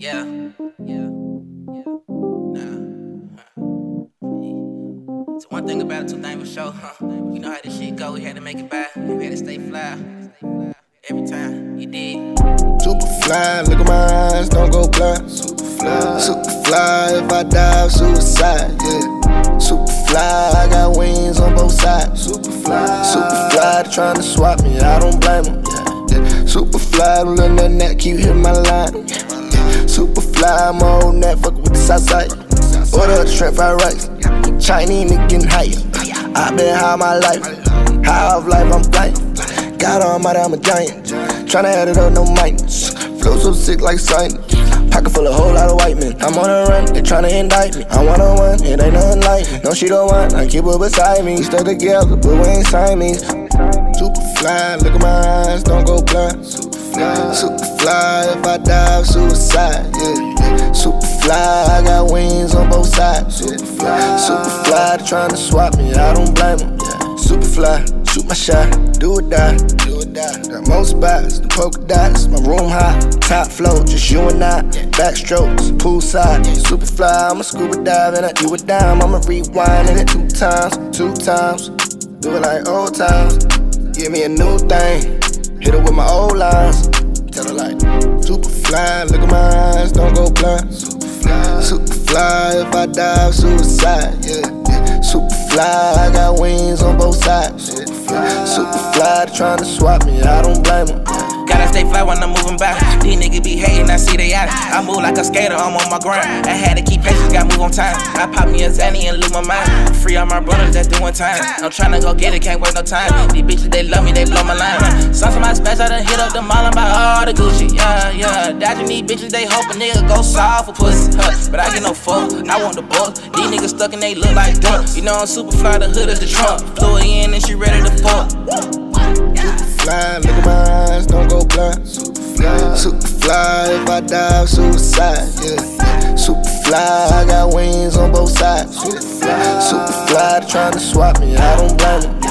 Yeah, yeah, yeah. Nah. It's one thing about it, two things for sure, huh? We know how this shit go, we had to make it by, We had to stay fly. Every time, you did. Super fly, look at my eyes, don't go blind. Super fly, super fly, if I die, suicide, yeah. Super fly, I got wings on both sides. Super fly, super fly, they trying to swap me, I don't blame them. Yeah, yeah. Super fly, don't let that net keep hitting my line. Yeah. Super fly, on that, fuck with the south side. Order a shrimp fried rice, Chinese nigga getting higher. I been high my life, high off life, I'm flying. God almighty, I'm a giant. Tryna add it up, no minus. Flow so sick like sinus. Pocket full of whole lot of white men. I'm on a run, they tryna indict me. I'm one on one, it ain't nothing like me. No, she don't want, I keep her beside me. Stuck together, but we ain't Siamese. Super fly, look at my eyes, don't go blind. Super fly, super fly, if I die, suicide. Yeah. Super fly, I got wings on both sides. Super fly, super fly, they tryna swap me, I don't blame them. Yeah. Super fly, shoot my shot, do or die, do or die. Got most spots, the polka dots, my room hot, top flow, just you and I. Backstrokes, poolside, super fly, I'm a scuba dive and I do a dime. I'ma rewind it two times, two times. Do it like old times. Give me a new thing, hit it with my old lines. Tell her like, super fly, look at my eyes, don't go blind. Super fly, super fly, if I die, suicide, yeah. yeah. Super fly, I got wings on both sides. Fly, super fly, they tryna swap me, I don't blame them. Gotta stay fly when I'm moving by. These niggas be hating, I see they out. I move like a skater, I'm on my grind. I had to keep patience, got move on time. I pop me a Zanny and lose my mind. Free all my brothers that's doing time. I'm tryna go get it, can't waste no time. These bitches, they love me, they blow my line. Some of my special, I done hit up the mall and buy all the Gucci. Yeah, yeah. Dodging these bitches, they hope a nigga go soft for pussy. Huh. But I get no fuck, I want the book. These niggas stuck and they look like ducks. You know I'm super fly, the hood is the trunk. Flew in and she ready to fuck. Fly, look at my eyes, don't go blind. Super fly, super fly, if I die, suicide. Yeah, fly, I got wings on both sides. Super fly, super fly, they tryna swap me, I don't blame them.